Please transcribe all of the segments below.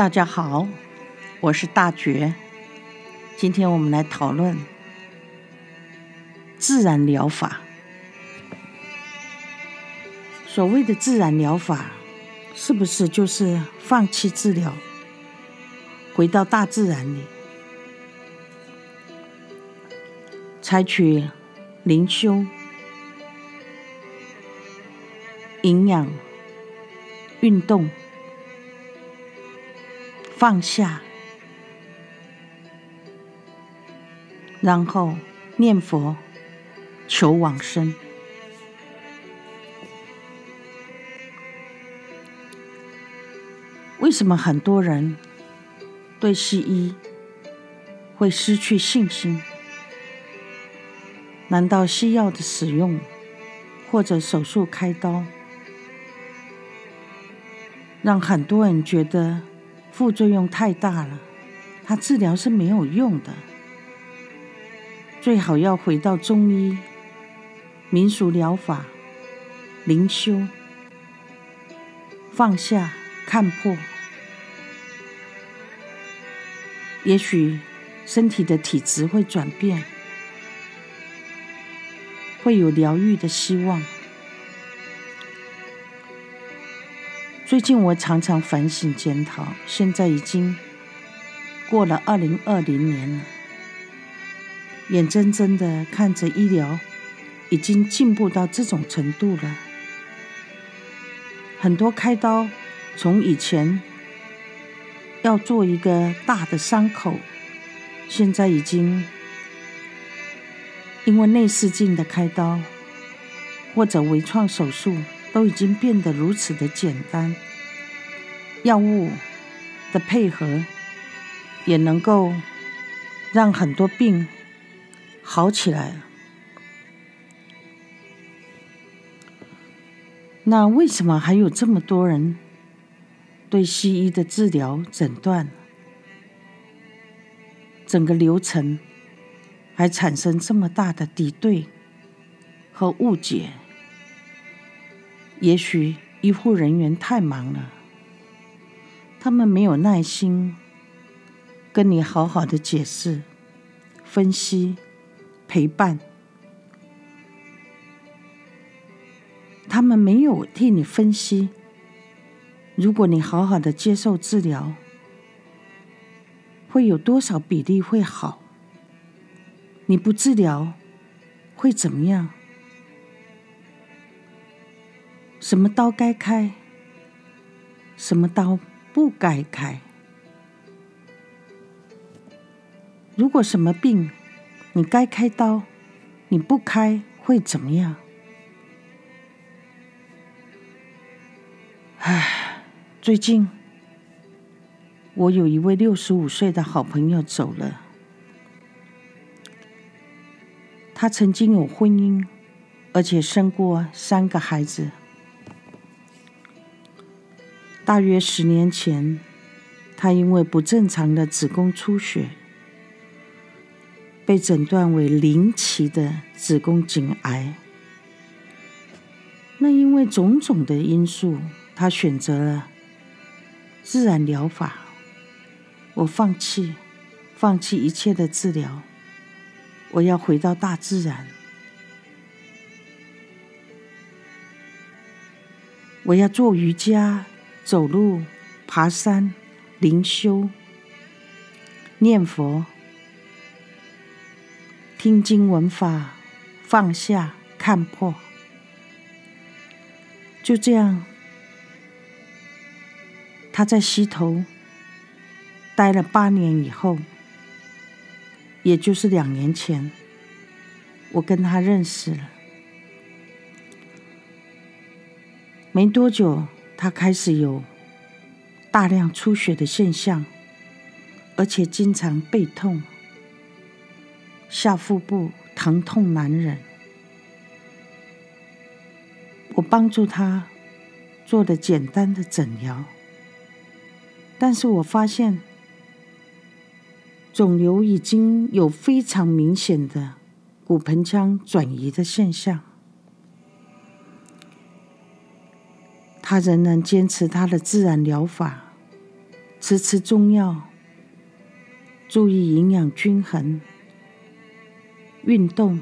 大家好，我是大觉。今天我们来讨论自然疗法。所谓的自然疗法，是不是就是放弃治疗，回到大自然里，采取灵修、营养、运动？放下，然后念佛求往生。为什么很多人对西医会失去信心？难道西药的使用或者手术开刀，让很多人觉得？副作用太大了，它治疗是没有用的。最好要回到中医、民俗疗法、灵修，放下、看破，也许身体的体质会转变，会有疗愈的希望。最近我常常反省检讨，现在已经过了二零二零年了，眼睁睁的看着医疗已经进步到这种程度了。很多开刀从以前要做一个大的伤口，现在已经因为内视镜的开刀或者微创手术。都已经变得如此的简单，药物的配合也能够让很多病好起来。那为什么还有这么多人对西医的治疗诊断整个流程还产生这么大的敌对和误解？也许医护人员太忙了，他们没有耐心跟你好好的解释、分析、陪伴，他们没有替你分析，如果你好好的接受治疗，会有多少比例会好？你不治疗会怎么样？什么刀该开，什么刀不该开？如果什么病你该开刀，你不开会怎么样？唉，最近我有一位六十五岁的好朋友走了，他曾经有婚姻，而且生过三个孩子。大约十年前，她因为不正常的子宫出血，被诊断为零期的子宫颈癌。那因为种种的因素，她选择了自然疗法。我放弃，放弃一切的治疗，我要回到大自然，我要做瑜伽。走路、爬山、灵修、念佛、听经闻法、放下、看破，就这样，他在溪头待了八年以后，也就是两年前，我跟他认识了，没多久。他开始有大量出血的现象，而且经常背痛、下腹部疼痛难忍。我帮助他做的简单的诊疗，但是我发现肿瘤已经有非常明显的骨盆腔转移的现象。他仍然坚持他的自然疗法，吃吃中药，注意营养均衡，运动，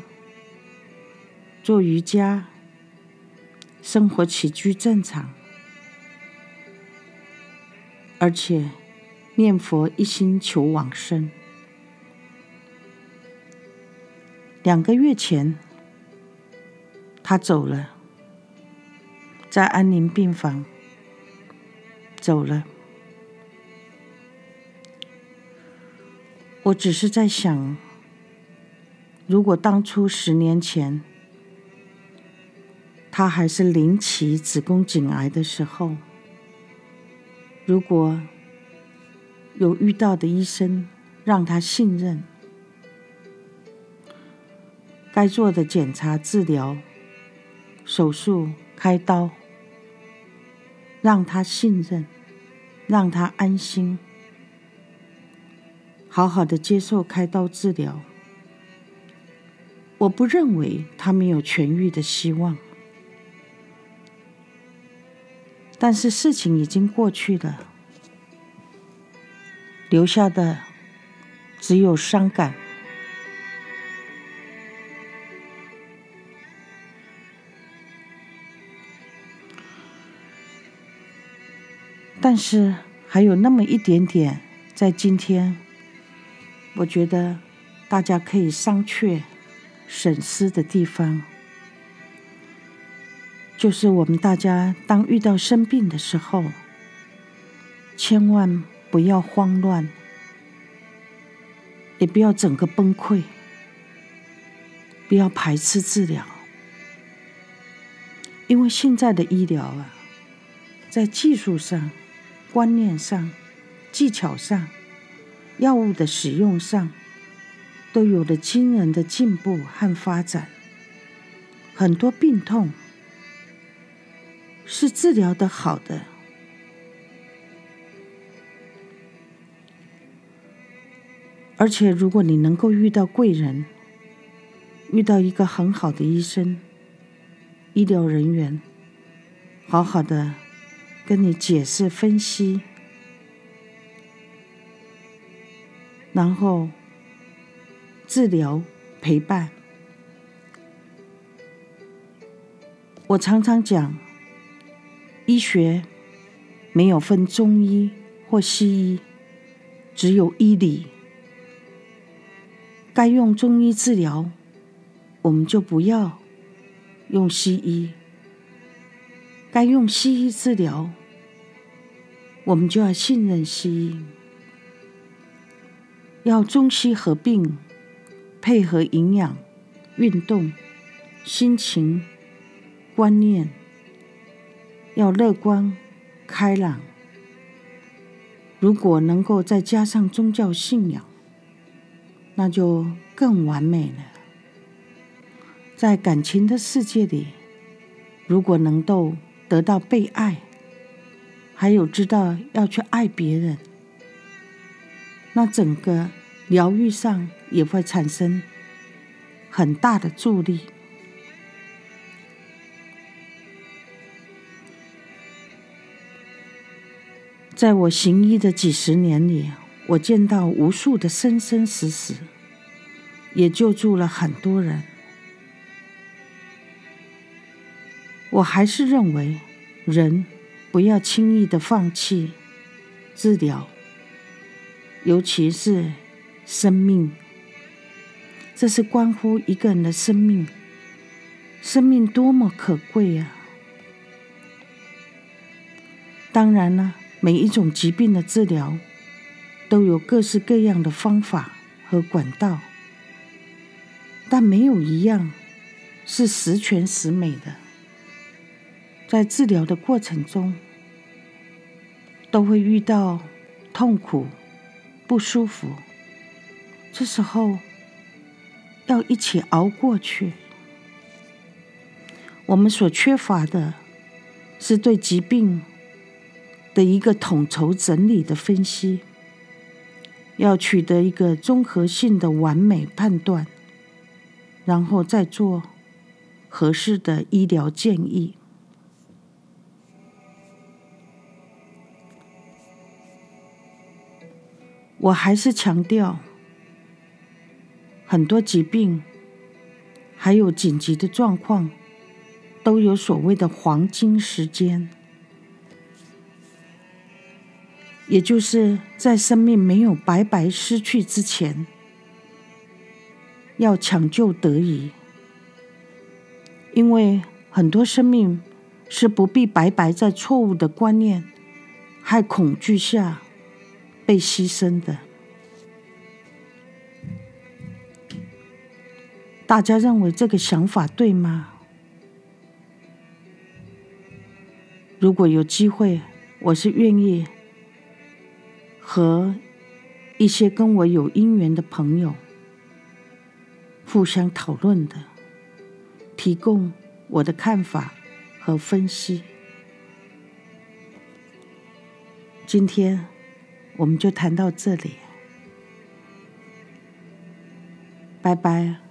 做瑜伽，生活起居正常，而且念佛一心求往生。两个月前，他走了，在安宁病房走了。我只是在想，如果当初十年前他还是临期子宫颈癌的时候，如果有遇到的医生让他信任。该做的检查、治疗、手术、开刀，让他信任，让他安心，好好的接受开刀治疗。我不认为他没有痊愈的希望，但是事情已经过去了，留下的只有伤感。但是还有那么一点点，在今天，我觉得大家可以商榷、审思的地方，就是我们大家当遇到生病的时候，千万不要慌乱，也不要整个崩溃，不要排斥治疗，因为现在的医疗啊，在技术上。观念上、技巧上、药物的使用上，都有了惊人的进步和发展。很多病痛是治疗的好的，而且如果你能够遇到贵人，遇到一个很好的医生、医疗人员，好好的。跟你解释分析，然后治疗陪伴。我常常讲，医学没有分中医或西医，只有医理。该用中医治疗，我们就不要用西医；该用西医治疗。我们就要信任西医，要中西合并，配合营养、运动、心情、观念，要乐观开朗。如果能够再加上宗教信仰，那就更完美了。在感情的世界里，如果能够得到被爱。还有知道要去爱别人，那整个疗愈上也会产生很大的助力。在我行医的几十年里，我见到无数的生生死死，也救助了很多人。我还是认为人。不要轻易的放弃治疗，尤其是生命，这是关乎一个人的生命。生命多么可贵呀！当然了，每一种疾病的治疗都有各式各样的方法和管道，但没有一样是十全十美的。在治疗的过程中，都会遇到痛苦、不舒服，这时候要一起熬过去。我们所缺乏的是对疾病的一个统筹整理的分析，要取得一个综合性的完美判断，然后再做合适的医疗建议。我还是强调，很多疾病还有紧急的状况，都有所谓的黄金时间，也就是在生命没有白白失去之前，要抢救得宜，因为很多生命。是不必白白在错误的观念、害恐惧下被牺牲的。大家认为这个想法对吗？如果有机会，我是愿意和一些跟我有姻缘的朋友互相讨论的，提供我的看法。和分析，今天我们就谈到这里，拜拜。